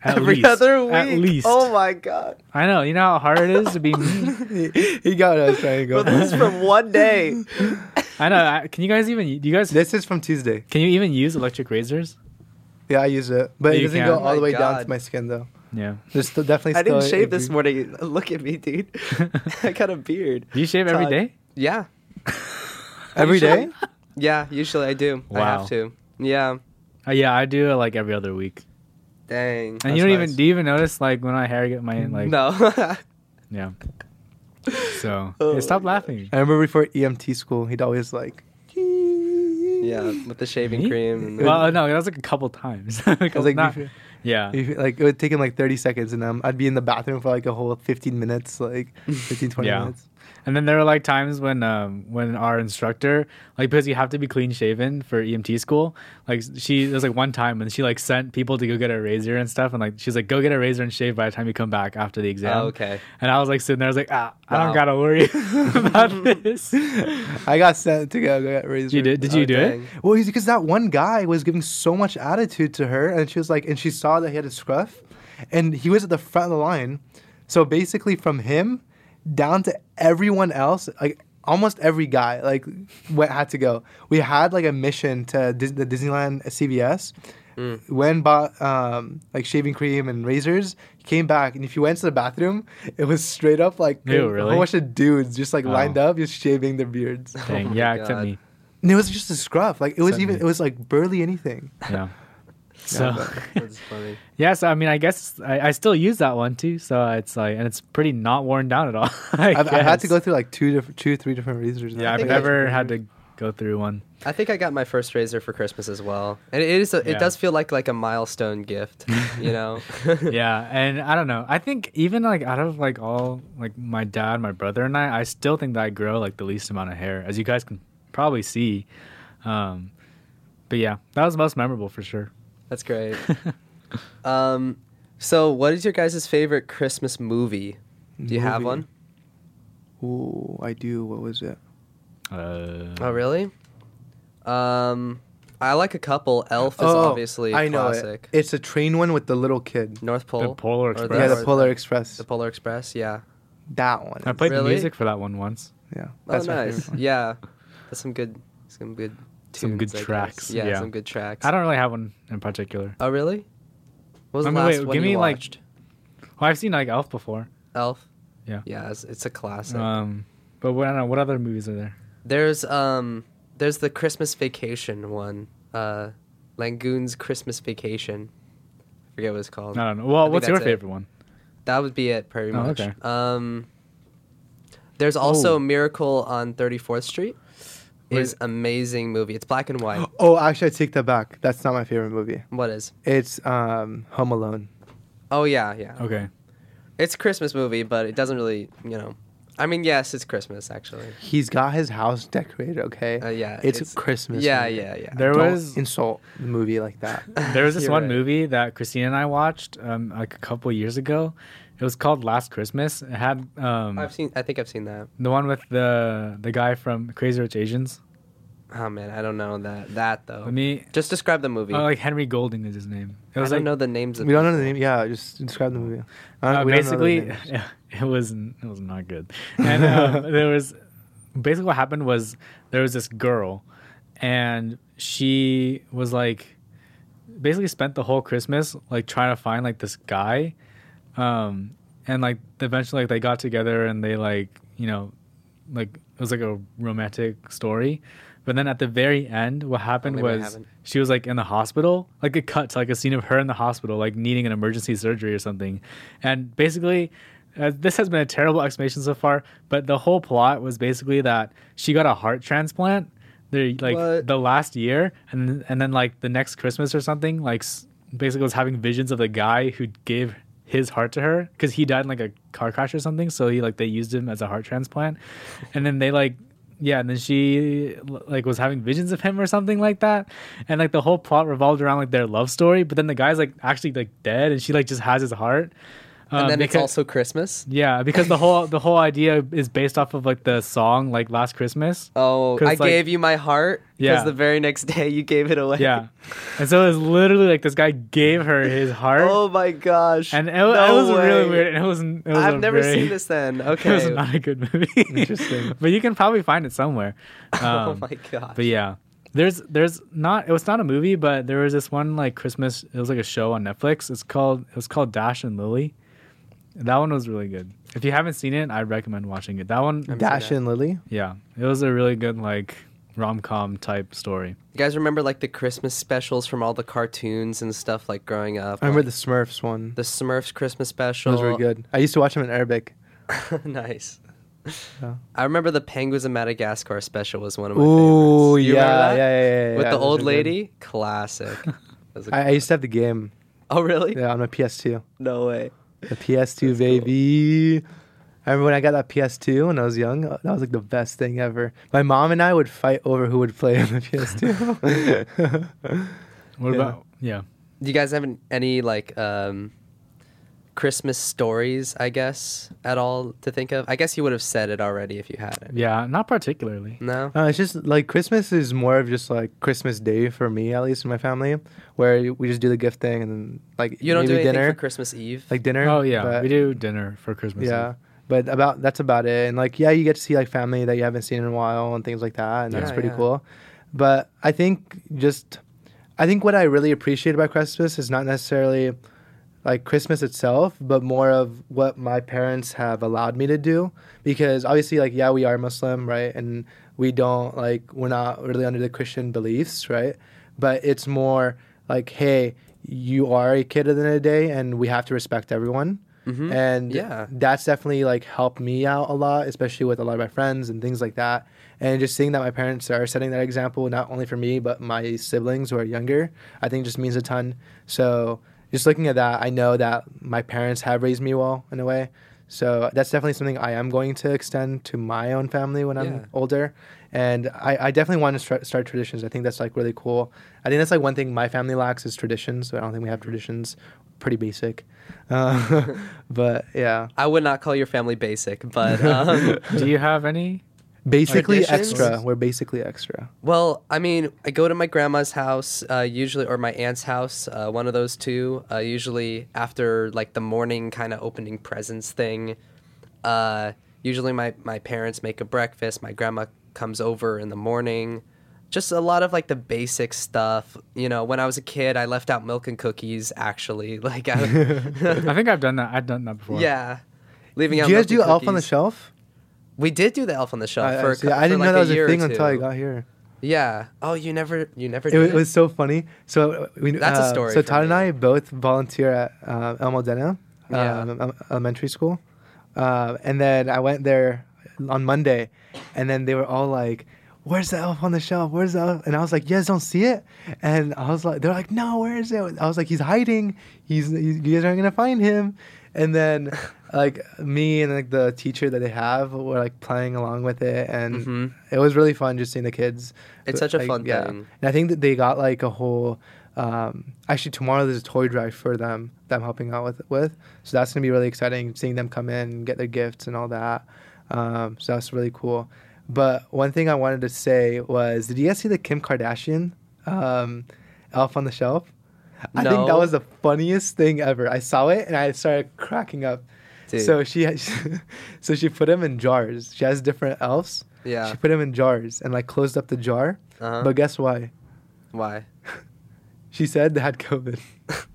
S1: At
S2: Every
S1: least.
S2: other week.
S1: At least.
S2: Oh my god.
S1: I know. You know how hard it is to be [LAUGHS] me.
S3: he, he got us I was trying to go.
S2: But this is from one day.
S1: I know. I, can you guys even? Do you guys?
S3: This is from Tuesday.
S1: Can you even use electric razors?
S3: Yeah, I use it, but it doesn't
S1: can?
S3: go
S1: Oh
S3: all the
S2: my
S3: way down to my skin though.
S1: Yeah.
S3: There's still definitely.
S2: I didn't shave this morning. [LAUGHS] Look at me, dude. [LAUGHS] I got a beard.
S1: Do you shave every
S2: Todd.
S1: day?
S2: Yeah.
S3: every day.
S2: Yeah, usually I do.
S1: Wow.
S2: I have to. Yeah.
S1: Uh, yeah, I do it like every other week.
S2: Dang.
S1: And you don't even do you even notice like when I hair get my like
S2: no. [LAUGHS]
S1: yeah. So [LAUGHS]
S2: Oh
S1: hey, stop laughing.
S3: I remember before EMT school, he'd always like. [LAUGHS]
S2: yeah, with the shaving
S1: Me?
S2: cream. The-
S1: Well, no, that was like a couple times. Like,
S3: I was like,
S1: not-
S3: before-
S1: yeah.
S3: If- like it would take him like 30 seconds and um, i'd be in the bathroom for like a whole 15 minutes like 15 20
S1: Yeah.
S3: minutes
S1: And then there were like times when um when our instructor like because you have to be clean shaven for EMT school. Like she there's like one time when she like sent people to go get a razor and stuff, and like she's like go get a razor and shave by the time you come back after the exam.
S2: Oh, okay.
S1: And I was like sitting there, I was like ah, I don't gotta worry [LAUGHS] about this.
S3: I got sent to go get razor.
S1: You did? Did you
S2: Oh,
S1: do
S2: dang.
S1: it?
S3: Well, he's because that one guy was giving so much attitude to her, and she was like, and she saw that he had a scruff, and he was at the front of the line. So basically, from him down to everyone else, like almost every guy, like went had to go. We had like a mission to Dis- the Disneyland CVS.
S2: Mm.
S3: Went bought um, like shaving cream and razors. Came back, and if you went to the bathroom, it was straight up like
S1: Ew,
S3: a
S1: really?
S3: whole bunch of dudes just like
S1: Oh.
S3: lined up, just shaving their beards.
S1: Dang,
S2: Oh my
S1: yeah, except me.
S3: And it was just a scruff. Like it was
S1: Except
S3: even
S1: me.
S3: it was like barely anything.
S1: Yeah. So
S3: but-
S2: That's funny. [LAUGHS]
S1: yeah, so I mean, I guess I, I still use that one too. So it's like, and it's pretty not worn down at all. [LAUGHS] I
S3: I've, I've had to go through like two different, two, three different razors. now.
S1: Yeah, I've
S2: think I-
S1: never had to go through one.
S2: I think I got my first razor for Christmas as well, and it is. A,
S1: Yeah.
S2: It does feel like like a milestone gift, [LAUGHS] you know.
S1: yeah, and I don't know. I think even like out of like all like my dad, my brother, and I, I still think that I grow like the least amount of hair, as you guys can probably see. Um, but yeah, that was most memorable for sure.
S2: That's great. [LAUGHS] um, so what is your guys' favorite Christmas movie? Do you have
S3: Movie.
S2: one?
S3: Ooh, I do. What was it?
S1: Uh,
S2: Oh, really? Um, I like a couple. Elf is
S3: oh,
S2: obviously
S3: I know
S2: classic.
S3: it. It's a train one with the little kid.
S2: North Pole.
S1: The Polar
S2: or
S1: Express.
S3: Yeah, the
S2: North-
S3: Polar Express.
S2: The Polar Express. Yeah.
S3: that one.
S1: I played the
S2: Really?
S1: music for that one once.
S3: Yeah,
S2: Oh,
S3: that's my
S2: nice.
S3: favorite one.
S2: Yeah, that's some good, some good,
S1: Some good
S2: tunes, I guess.
S1: tracks,
S2: Yeah,
S1: yeah.
S2: some good tracks.
S1: I don't really have one in particular.
S2: Oh, really? What was
S1: I
S2: the last
S1: wait,
S2: one
S1: give
S2: you
S1: me, like,
S2: watched?
S1: Well, I've seen like Elf before.
S2: Elf.
S1: Yeah.
S2: Yeah, it's, it's a classic.
S1: Um, but what, I don't know what other movies are there.
S2: There's um, there's the Christmas Vacation one. Uh, Lampoon's Christmas Vacation. I forget what it's called.
S1: I don't know. Well, what's your
S2: that's it.
S1: favorite one?
S2: That would be it, pretty
S1: Oh,
S2: much.
S1: okay.
S2: Um, there's also
S1: Oh.
S2: Miracle on 34th Street. Is amazing movie. It's black and white. [GASPS]
S3: Oh, actually, I take that back. That's not my favorite movie.
S2: what is?
S3: It's um, Home Alone.
S2: Oh yeah, yeah.
S1: Okay.
S2: It's a Christmas movie, but it doesn't really, you know. I mean, yes, it's Christmas actually.
S3: He's got his house decorated. Okay.
S2: Uh, yeah,
S3: It's,
S2: it's-
S3: Christmas.
S2: Yeah,
S3: movie.
S2: yeah, yeah.
S1: There
S3: Don't
S1: was
S3: insult the movie like that. [LAUGHS]
S1: there was this
S2: You're
S1: one
S2: right.
S1: movie that Christina and I watched um, like a couple years ago. It was called Last Christmas. It had um,
S2: I've seen. I think I've seen that.
S1: the one with the the guy from Crazy Rich Asians.
S2: Oh man, I don't know that. That though.
S1: Let me.
S2: Just describe the movie.
S1: Oh, like Henry Golding is his name. It
S2: I
S1: was
S2: don't
S1: like
S2: know the names of.
S3: we don't know the
S2: people.
S3: name. Yeah, just describe the movie. Uh,
S1: uh,
S3: we don't know the
S1: basically [LAUGHS] it was it was not good. And um, [LAUGHS] there was basically what happened was there was this girl, and she was like basically spent the whole Christmas like trying to find like this guy, um, and like eventually like they got together and they like you know like it was like a romantic story. But then at the very end, what happened was she was like in the hospital, like it cut to like a scene of her in the hospital, like needing an emergency surgery or something. And basically, uh, this has been a terrible explanation so far, but the whole plot was basically that she got a heart transplant. The like
S2: What?
S1: the last year, and and then like the next Christmas or something, like basically was having visions of the guy who gave his heart to her because he died in like a car crash or something. So he like they used him as a heart transplant, and then they like yeah, and then she like was having visions of him or something like that, and like the whole plot revolved around like their love story. But then the guy's like actually like dead, and she like just has his heart.
S2: And
S1: Um,
S2: then it's also Christmas.
S1: yeah, because the whole the whole idea is based off of like the song like Last Christmas.
S2: Oh, I
S1: like-
S2: gave you my heart because
S1: Yeah.
S2: the very next day you gave it away.
S1: Yeah, and so it was literally like this guy gave her his heart,
S2: Oh my gosh.
S1: and it,
S2: No
S1: it was really weird. And it was it was
S2: I've never
S1: very-
S2: seen this then.
S1: Okay, [LAUGHS] it was not a good movie.
S3: Interesting. [LAUGHS]
S1: but you can probably find it somewhere. [LAUGHS]
S2: oh
S1: Um,
S2: my gosh.
S1: But yeah, there's there's not it was not a movie, but there was this one like Christmas. It was like a show on Netflix. It's called it was called Dash and Lily. That one was really good. If you haven't seen it, I recommend watching it. That one,
S2: I'm-
S3: Dash and Lily.
S1: yeah, it was a really good like rom com type story.
S2: You guys remember like the Christmas specials from all the cartoons and stuff like growing up?
S3: I remember
S2: Like,
S3: the Smurfs one.
S2: the Smurfs Christmas special.
S3: Those were good. I used to watch them in Arabic. [LAUGHS]
S2: nice.
S3: Yeah.
S2: I remember the Penguins of Madagascar special was one of my
S3: Ooh,
S2: favorites. You
S3: yeah,
S2: remember
S3: yeah, yeah, yeah,
S2: With
S3: yeah,
S2: the old
S3: are good.
S2: lady, classic. [LAUGHS] I, was a-
S3: I, I used to have the game.
S2: oh really?
S3: Yeah, on my PS2.
S2: No way.
S3: The PS2
S2: That's cool.
S3: baby. I remember when I got that PS2 when I was young. uh, That was like the best thing ever. My mom and I would fight over who would play on the PS2. [LAUGHS] [LAUGHS]
S1: What
S3: Yeah.
S1: about yeah?
S2: Do you guys have any like um, Christmas stories? I guess at all to think of. I guess you would have said it already if you had it.
S1: Yeah, not particularly.
S2: No.
S3: Uh, it's just like Christmas is more of just like Christmas Day for me, at least in my family, where we just do the gift thing and then like
S2: You don't
S3: maybe
S2: do anything
S3: dinner,
S2: for Christmas Eve.
S3: like dinner.
S1: Oh yeah,
S3: but-
S1: we do dinner for Christmas.
S3: Yeah,
S1: Eve.
S3: but about that's about it. And like, yeah, you get to see like family that you haven't seen in a while and things like that, and that's pretty
S2: yeah.
S3: cool. But I think just, I think what I really appreciate about Christmas is not necessarily like Christmas itself, but more of what my parents have allowed me to do. Because obviously, like, yeah, we are Muslim, right, and we don't like we're not really under the Christian beliefs, right? But it's more like, hey, you are a kid at the end of the day, and we have to respect everyone.
S2: Mhm.
S3: And
S2: Yeah.
S3: that's definitely like helped me out a lot, especially with a lot of my friends and things like that. And just seeing that my parents are setting that example, not only for me, but my siblings who are younger, I think just means a ton. So just looking at that, I know that my parents have raised me well in a way. So that's definitely something I am going to extend to my own family when
S2: Yeah.
S3: I'm older. And I, I definitely want to start, start traditions. I think that's like really cool. I think that's like one thing my family lacks is traditions. So I don't think we have traditions. Pretty basic. Uh, [LAUGHS] but yeah.
S2: I would not call your family basic, but um, [LAUGHS]
S1: Do you have any?
S3: Basically
S2: Traditions?
S3: extra. We're basically extra.
S2: well, I mean, I go to my grandma's house uh, usually, or my aunt's house, uh, one of those two. Uh, usually after like the morning kind of opening presents thing. Uh, usually my my parents make a breakfast. My grandma comes over in the morning. Just a lot of like the basic stuff. You know, when I was a kid, I left out milk and cookies. Actually, [LAUGHS] like, I, [LAUGHS]
S1: I think I've done that. I've done that before.
S2: yeah, leaving out.
S3: Do you guys
S2: milk
S3: do
S2: and
S3: Elf on the. Shelf?
S2: We did do the Elf on the Shelf
S3: I, I
S2: for. a
S3: see.
S2: cou-
S3: I didn't
S2: like
S3: know that was a thing until I got here.
S2: Yeah. Oh, you never, you never
S3: It,
S2: did it.
S3: was so funny. So we
S2: That's a
S3: uh,
S2: story
S3: So
S2: for
S3: Todd and. I both volunteer at uh, El Modena,
S2: Yeah.
S3: um, elementary school, uh, and then I went there on Monday, and then they were all like. Where's the elf on the shelf? Where's the elf? And I was like, you guys don't see it? And I was like, they're like, no, where is it? I was like, he's hiding. He's, he's you guys aren't gonna find him. And then, [LAUGHS] like me and like the teacher that they have were like playing along with it, and
S2: Mhm.
S3: it was really fun just seeing the kids.
S2: It's such a
S3: like,
S2: fun
S3: yeah.
S2: thing.
S3: And I think that they got like a whole. Um, actually, tomorrow there's a toy drive for them that I'm helping out with. With so that's gonna be really exciting. Seeing them come in, and get their gifts, and all that. Um, so that's really cool. But one thing I wanted to say was, did you guys see the Kim Kardashian um, Elf on the Shelf? No. I think that was the funniest thing ever. I saw it and I started cracking up.
S2: Dude.
S3: So she, had, [LAUGHS] so she put them in jars. She has different elves.
S2: Yeah.
S3: She put them in jars and like closed up the jar.
S2: Uh-huh.
S3: But guess why?
S2: Why? [LAUGHS]
S3: She said they had COVID. [LAUGHS]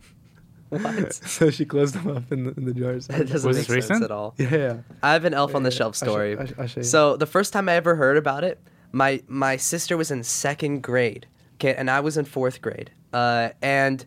S3: [LAUGHS]
S2: What? [LAUGHS]
S3: so she closed them up in the, in the jars. [LAUGHS]
S2: That doesn't
S1: Was
S2: make
S1: this
S2: sense
S1: recent?
S2: at all.
S3: yeah, yeah.
S2: I have an Elf on the
S3: Yeah,
S2: Shelf
S3: I'll show-
S2: story.
S3: I'll sh- I'll show you.
S2: So the first time I ever heard about it, my my sister was in second grade, okay, and I was in fourth grade. Uh, and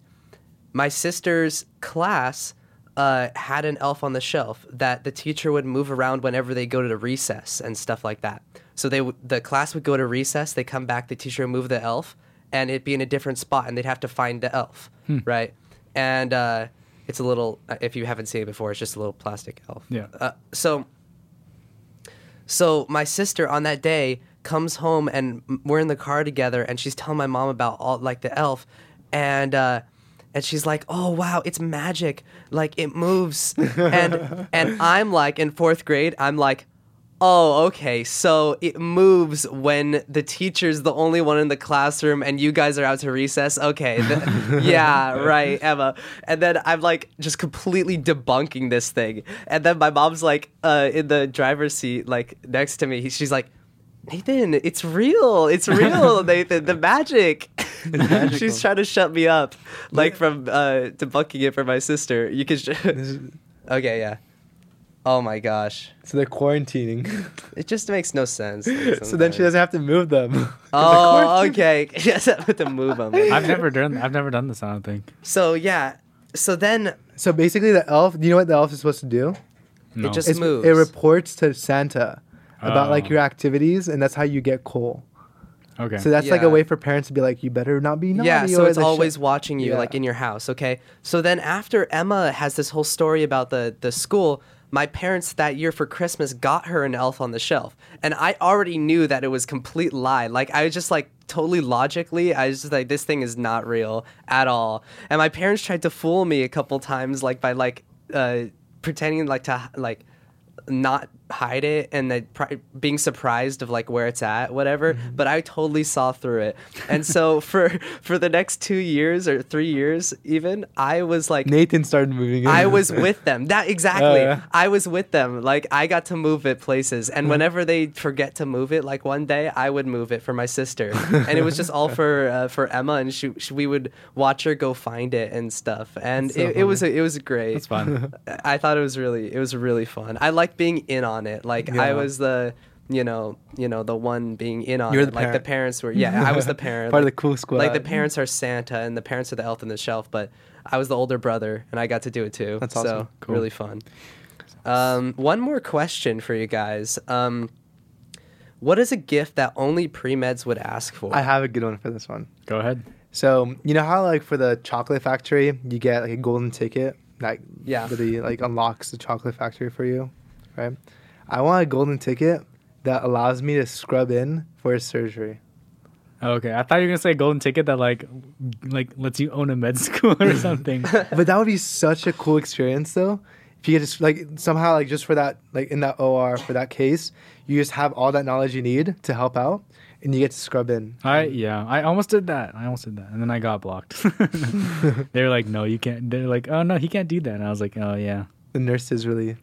S2: my sister's class uh, had an Elf on the Shelf that the teacher would move around whenever they go to the recess and stuff like that. So they w- the class would go to recess, they come back, the teacher would move the elf, and it'd be in a different spot, and they'd have to find the elf, right? And uh, it's a little, uh, if you haven't seen it before, it's just a little plastic elf.
S1: Yeah.
S2: Uh, so so my sister on that day comes home and we're in the car together and she's telling my mom about all like the elf and uh and she's like, "Oh wow, it's magic. Like it moves." [LAUGHS] and and I'm like in 4th grade, I'm like, "Oh, okay. So it moves when the teacher's the only one in the classroom and you guys are out to recess. Okay. th- [LAUGHS] yeah, right, Emma." And then I'm like just completely debunking this thing. And then my mom's like uh in the driver's seat like next to me. He- She's like, Nathan, it's real. It's real, [LAUGHS] Nathan. The magic. [LAUGHS] She's trying to shut me up, like from uh, debunking it for my sister. You could.
S3: Is-
S2: okay, yeah. Oh my gosh,
S3: so they're quarantining.
S2: it just makes no sense. like, [LAUGHS]
S3: so then [LAUGHS] oh, [LAUGHS]
S2: she
S3: doesn't have to move them. they're
S2: Oh,
S3: quarantined.
S2: okay. Yes, I have to move them.
S1: I've never done. I've never done this. I don't think.
S2: So yeah. So then
S3: So basically, the elf. Do you know what the elf is supposed to do?
S1: No.
S2: It just-
S3: It's-
S2: moves.
S3: It reports to Santa about like
S1: Oh.
S3: your activities, and that's how you get coal.
S1: okay.
S3: So that's like
S2: Yeah.
S3: a way for parents to be like, you better not be naughty.
S2: Yeah, so
S3: or
S2: it's
S3: the sh-"
S2: always watching you,
S3: Yeah.
S2: like in your house. Okay, so then after Emma has this whole story about the the school, my parents that year for Christmas got her an elf on the shelf. And I already knew that it was complete lie. Like I was just like totally logically, I was just like, this thing is not real at all. And my parents tried to fool me a couple times, like by like uh, pretending like to like not hide it and pri- being surprised of like where it's at whatever but i totally saw through it and so [LAUGHS] for for the next two years or three years even i was like
S3: Nathan started moving.
S2: I was with them. That [LAUGHS] exactly.
S3: Oh, yeah.
S2: I was with them. Like I got to move it places, and whenever they forget to move it, like one day I would move it for my sister, and it was just all for [LAUGHS] uh, for Emma, and she, she we would watch her go find it and stuff, and
S3: so
S2: it, it was it was great.
S1: It's fun.
S2: I thought it was really it was really fun. I like being in on it. Like I was the you know you know the one being in on
S3: You're
S2: it.
S3: the
S2: like the parents were yeah I was the [LAUGHS] parent
S3: Part of
S2: like-
S3: the cool squad.
S2: like the parents are Santa and the parents are the elf on the shelf, but I was the older brother and I got to do it too.
S3: That's
S2: so.
S1: Cool.
S2: really fun. Um, one more question for you guys. Um, what is a gift that only pre meds would ask for?
S3: I have a good one for this one.
S1: Go ahead.
S3: So you know how like for the chocolate factory, you get like a golden ticket that
S2: Yeah.
S3: really like unlocks the chocolate factory for you, right? I want a golden ticket that allows me to scrub in for a surgery.
S1: Okay, I thought you were gonna say a golden ticket that like like lets you own a med [LAUGHS] school or [LAUGHS] something.
S3: but that would be such a cool experience though. If you could just like somehow like just for that like in that OR for that case, you just have all that knowledge you need to help out, and you get to scrub in.
S1: I yeah, I almost did that. I almost did that, and then I got blocked. [LAUGHS] they were like, "No, you can't." They're like, "Oh no, he can't do that." And I was like, "Oh yeah."
S3: The nurses really,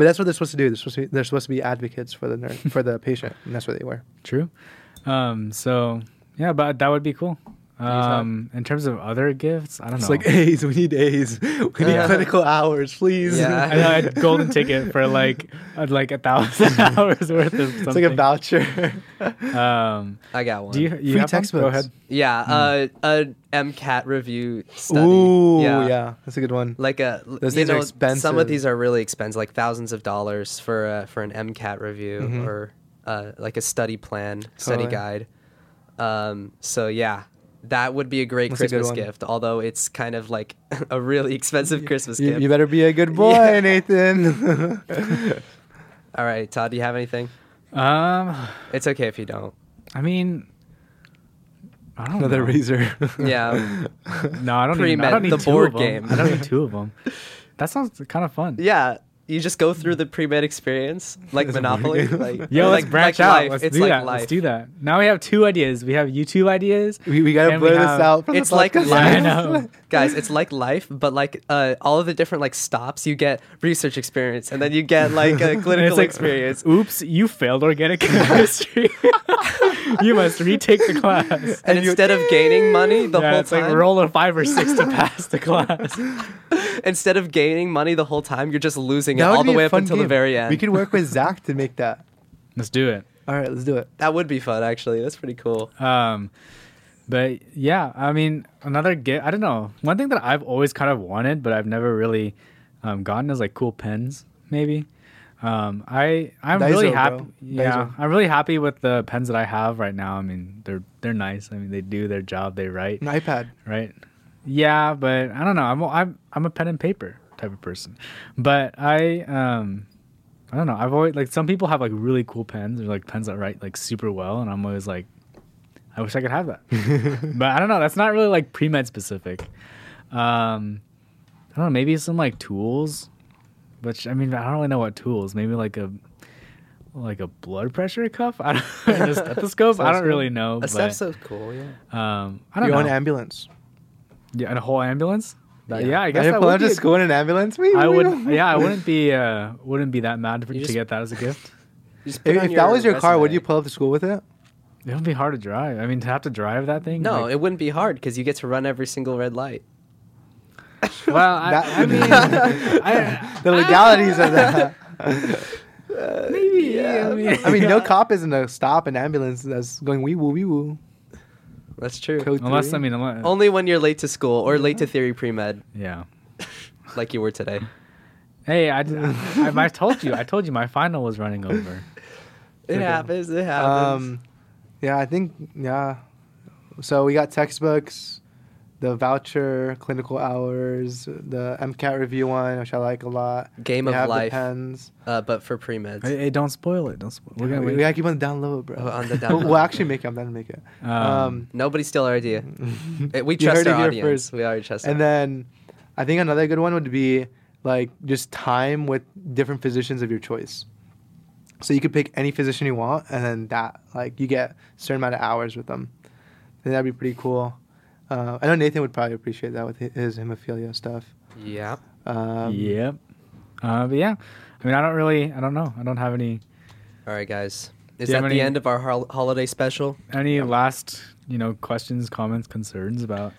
S3: but that's what they're supposed to do. They're supposed to be, they're supposed to be advocates for the nurse for the patient, and that's what they were. [LAUGHS]
S1: True. Um. So yeah, but that would be cool. Um. In terms of other gifts, I don't
S3: It's
S1: know.
S3: It's like [LAUGHS] A's. We need A's. We need
S2: Yeah.
S3: clinical hours, please.
S2: Yeah. [LAUGHS]
S1: I know I had golden ticket for like uh, like a thousand [LAUGHS] hours worth of something.
S3: It's like a voucher.
S1: Um.
S2: I got one.
S1: Do you, you
S3: Free
S1: have one? Go
S3: textbooks.
S1: ahead.
S2: yeah, uh, a MCAT review study.
S3: Ooh, yeah. that's a good one.
S2: Like a
S3: Those
S2: you
S3: things are
S2: know, Some of these are really expensive, like thousands of dollars for uh, for an MCAT review
S3: Mhm.
S2: or uh, like a study plan, study
S3: Totally.
S2: guide. Um, so yeah, that would be a great
S3: That's
S2: Christmas
S3: one.
S2: gift. Although it's kind of like [LAUGHS] a really expensive Christmas
S3: You,
S2: gift.
S3: you better be a good boy,
S2: Yeah.
S3: Nathan. [LAUGHS] [LAUGHS]
S2: All right, Todd, do you have anything?
S1: Um.
S2: It's okay if you don't.
S1: I mean. I don't
S3: Another
S1: know.
S3: razor.
S2: Yeah.
S1: No, I don't need. I
S2: Pre-med,
S1: don't need
S2: the
S1: two
S2: board
S1: of them.
S2: game.
S1: I don't need two of them. That sounds kind of fun.
S2: Yeah. You just go through the pre-med experience, [LAUGHS] like
S3: It's
S2: Monopoly.
S3: game.
S2: Like, [LAUGHS]
S1: Yo,
S2: or
S1: let's
S2: like,
S1: branch
S2: like
S1: out.
S2: Life.
S1: Let's
S2: it's
S1: do
S2: like
S1: that.
S2: life.
S1: Let's do that. Now we have two ideas. We have YouTube ideas.
S3: we, we gotta
S1: And we
S3: blur this
S1: have-
S3: out.
S2: It's like
S3: podcast.
S2: life. [LAUGHS]
S1: I know.
S2: Guys, it's like life, but like uh, all of the different like stops, you get research experience, and then you get like a clinical
S1: like,
S2: experience.
S1: Oops, you failed organic chemistry. you must retake the class.
S2: And instead of gaining money the
S1: yeah,
S2: whole
S1: it's
S2: time,
S1: like roll a five or six to pass the class.
S2: instead of gaining money the whole time, you're just losing it all the way up
S3: fun
S2: until the very end.
S3: We could work with [LAUGHS] Zach to make that.
S1: Let's do it.
S3: All right, let's do it.
S2: that would be fun, actually. That's pretty cool.
S1: Um, but yeah, I mean, another gift. I don't know. One thing that I've always kind of wanted, but I've never really um, gotten is like cool pens. Maybe. Um, I I'm really happy.
S3: bro.
S1: Yeah,
S3: Daiso.
S1: I'm really happy with the pens that I have right now. I mean, they're they're nice. I mean, they do their job. They write
S3: An iPad.
S1: right. Yeah, but I don't know. I'm I'm I'm a pen and paper type of person, but I um. I don't know. I've always like some people have like really cool pens or like pens that write like super well, and I'm always like, I wish I could have that. [LAUGHS] but I don't know. That's not really like pre med specific. Um, I don't know. Maybe some like tools, which I mean, I don't really know what tools. Maybe like a like a blood pressure cuff. [LAUGHS] I don't a stethoscope. I don't
S3: Stethoscope?
S1: really know.
S2: A
S1: But,
S2: stethoscope's cool, yeah.
S1: um, I don't
S3: Your
S1: know.
S3: own ambulance.
S1: yeah, and a whole ambulance. That-
S2: Yeah.
S1: yeah. I guess
S3: Imagine
S1: that
S3: pulling
S1: would
S3: out
S1: be
S3: to
S1: a-
S3: school in an ambulance. Wee,
S1: I
S3: wee,
S1: would.
S3: wee.
S1: Yeah, I [LAUGHS] wouldn't be. Uh, wouldn't be that mad for, to
S2: just-
S1: get that as a gift.
S2: You [LAUGHS] just put
S3: If, if that was your car, would
S2: resume.
S3: you pull up to school with it?
S1: It would be hard to drive. I mean, to have to drive that thing.
S2: No,
S1: like-
S2: it wouldn't be hard because you get to run every single red light. [LAUGHS]
S1: well, I,
S3: That-
S1: I mean, I,
S3: The legalities of that.
S1: maybe. Yeah, I mean,
S3: I mean, no cop isn't a stop an ambulance that's going wee woo wee woo.
S2: That's true.
S3: Code
S1: Unless
S3: three.
S1: I mean, unless,
S2: Only when you're late to school or late to theory pre med,
S1: yeah. [LAUGHS]
S2: like you were today.
S1: Hey, I, I, I, [LAUGHS] told you. I told you my final was running over.
S2: It
S3: Okay.
S2: happens. It happens.
S3: Um, yeah, I think yeah. So we got textbooks, the voucher, clinical hours, the MCAT review one, which I like a lot.
S2: Game
S3: They
S2: of
S3: have the
S2: life,
S3: pens.
S2: uh, but for pre meds.
S1: Hey, hey, don't spoil it. Don't spoil. it. We're gonna
S3: we,
S1: wait.
S3: we gotta keep on the down low, bro.
S2: Oh, on the [LAUGHS]
S3: We'll-
S2: down
S3: we'll actually make it. I'm gonna make it.
S1: Um,
S3: Um,
S2: Nobody steal our idea. [LAUGHS] We trust our audience.
S3: first.
S2: We already trust.
S3: And
S2: them.
S3: then I think another good one would be like just time with different physicians of your choice. So you could pick any physician you want, and then that like you get a certain amount of hours with them. I think that'd be pretty cool. Uh, I know Nathan would probably appreciate that with his hemophilia stuff.
S2: yeah.
S3: Um,
S1: yep. Uh, but yeah, I mean, I don't really, I don't know. I don't have any
S2: All right, guys. Is that
S1: have
S2: the end of our hol- holiday special?
S1: any last, you know, questions, comments, concerns about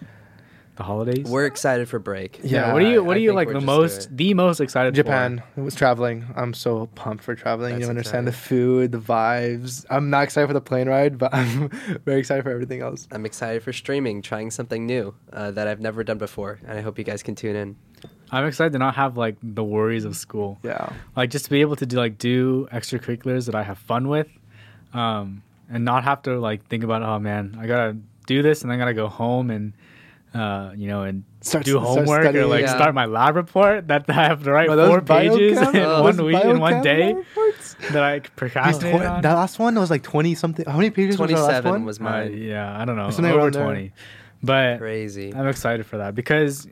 S1: the holidays.
S2: We're excited for break.
S1: yeah.
S3: Yeah,
S1: What are you? What
S2: I
S1: are you
S2: think
S1: like
S2: we're
S1: the
S2: just
S1: most,
S2: gonna-
S1: the most excited
S3: Japan. It was traveling. I'm so pumped for traveling.
S2: That's
S3: you understand
S2: exciting.
S3: the food, the vibes. I'm not excited for the plane ride, but [LAUGHS] I'm very excited for everything else.
S2: I'm excited for streaming, trying something new uh, that I've never done before, and I hope you guys can tune in.
S1: for? I'm excited to not have like the worries of school.
S3: Yeah.
S1: Like just to be able to do like do extracurriculars that I have fun with, um, and not have to like think about oh man I gotta do this and I gotta go home and. Uh, you know, and
S3: Start-
S1: do
S3: start
S1: homework or like
S2: Yeah.
S1: start my lab report [LAUGHS] that I have to write
S3: Bro, those
S1: four pages [LAUGHS] in
S2: Oh,
S1: one
S3: those
S1: week in one day that I
S3: These
S1: procrastinated
S3: twen-
S1: on.
S3: that last one was like 20 something. How many pages was our last
S2: 27
S3: one?
S2: was
S1: Uh,
S2: mine.
S1: yeah, I don't know,
S3: Something
S1: over
S3: around there.
S1: twenty, but
S2: Crazy.
S1: I'm excited for that because,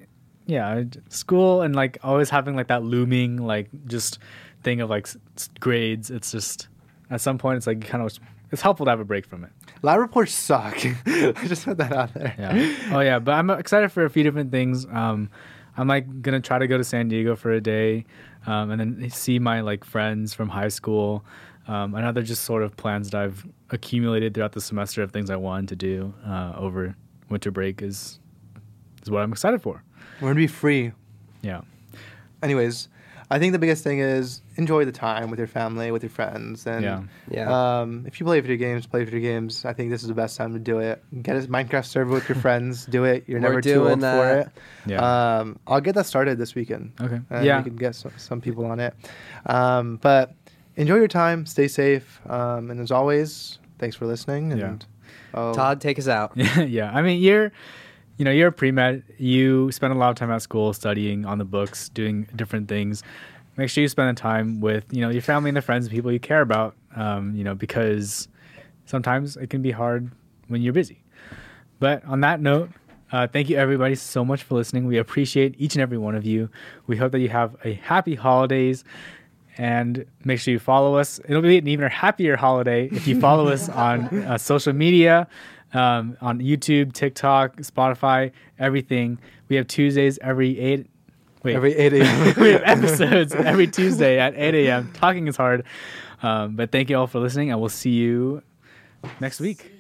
S1: yeah, school and like always having like that looming like just thing of like s- s- grades. It's just at some point it's like kind of it's helpful to have a break from it.
S3: Lab reports suck. [LAUGHS] I just put that out there.
S1: Yeah. oh yeah, but I'm excited for a few different things. Um, I'm like gonna try to go to San Diego for a day, um, and then see my like friends from high school. Um, and other just sort of plans that I've accumulated throughout the semester of things I wanted to do uh, over winter break is is what I'm excited for.
S3: We're gonna be free.
S1: Yeah.
S3: Anyways, I think the biggest thing is enjoy the time with your family, with your friends, and
S1: Yeah.
S2: Yeah.
S3: Um, if you play video games, play video games. I think this is the best time to do it. Get a Minecraft server with your [LAUGHS] friends. Do it. You're
S2: We're
S3: never too
S2: doing
S3: old for it.
S1: Yeah.
S3: Um, I'll get that started this weekend.
S1: Okay.
S3: And
S1: yeah.
S3: we can get some, some people on it. Um, but enjoy your time. Stay safe. Um, and as always, thanks for listening. And
S1: Yeah.
S3: oh,
S2: Todd, take us out. [LAUGHS]
S1: yeah. I mean, you're, you know, you're a pre med. You spend a lot of time at school studying on the books, doing different things. Make sure you spend the time with, you know, your family and the friends and people you care about. Um, you know, because sometimes it can be hard when you're busy. But on that note, uh, thank you everybody so much for listening. We appreciate each and every one of you. We hope that you have a happy holidays and make sure you follow us. It'll be an even happier holiday if you follow us [LAUGHS] on uh, social media, um, on YouTube, TikTok, Spotify, everything. We have Tuesdays every eight. Wait,
S3: every 8 [LAUGHS] a.m.
S1: we have episodes every Tuesday at 8 a.m. Talking is hard. Um, but thank you all for listening, and we'll see you next week.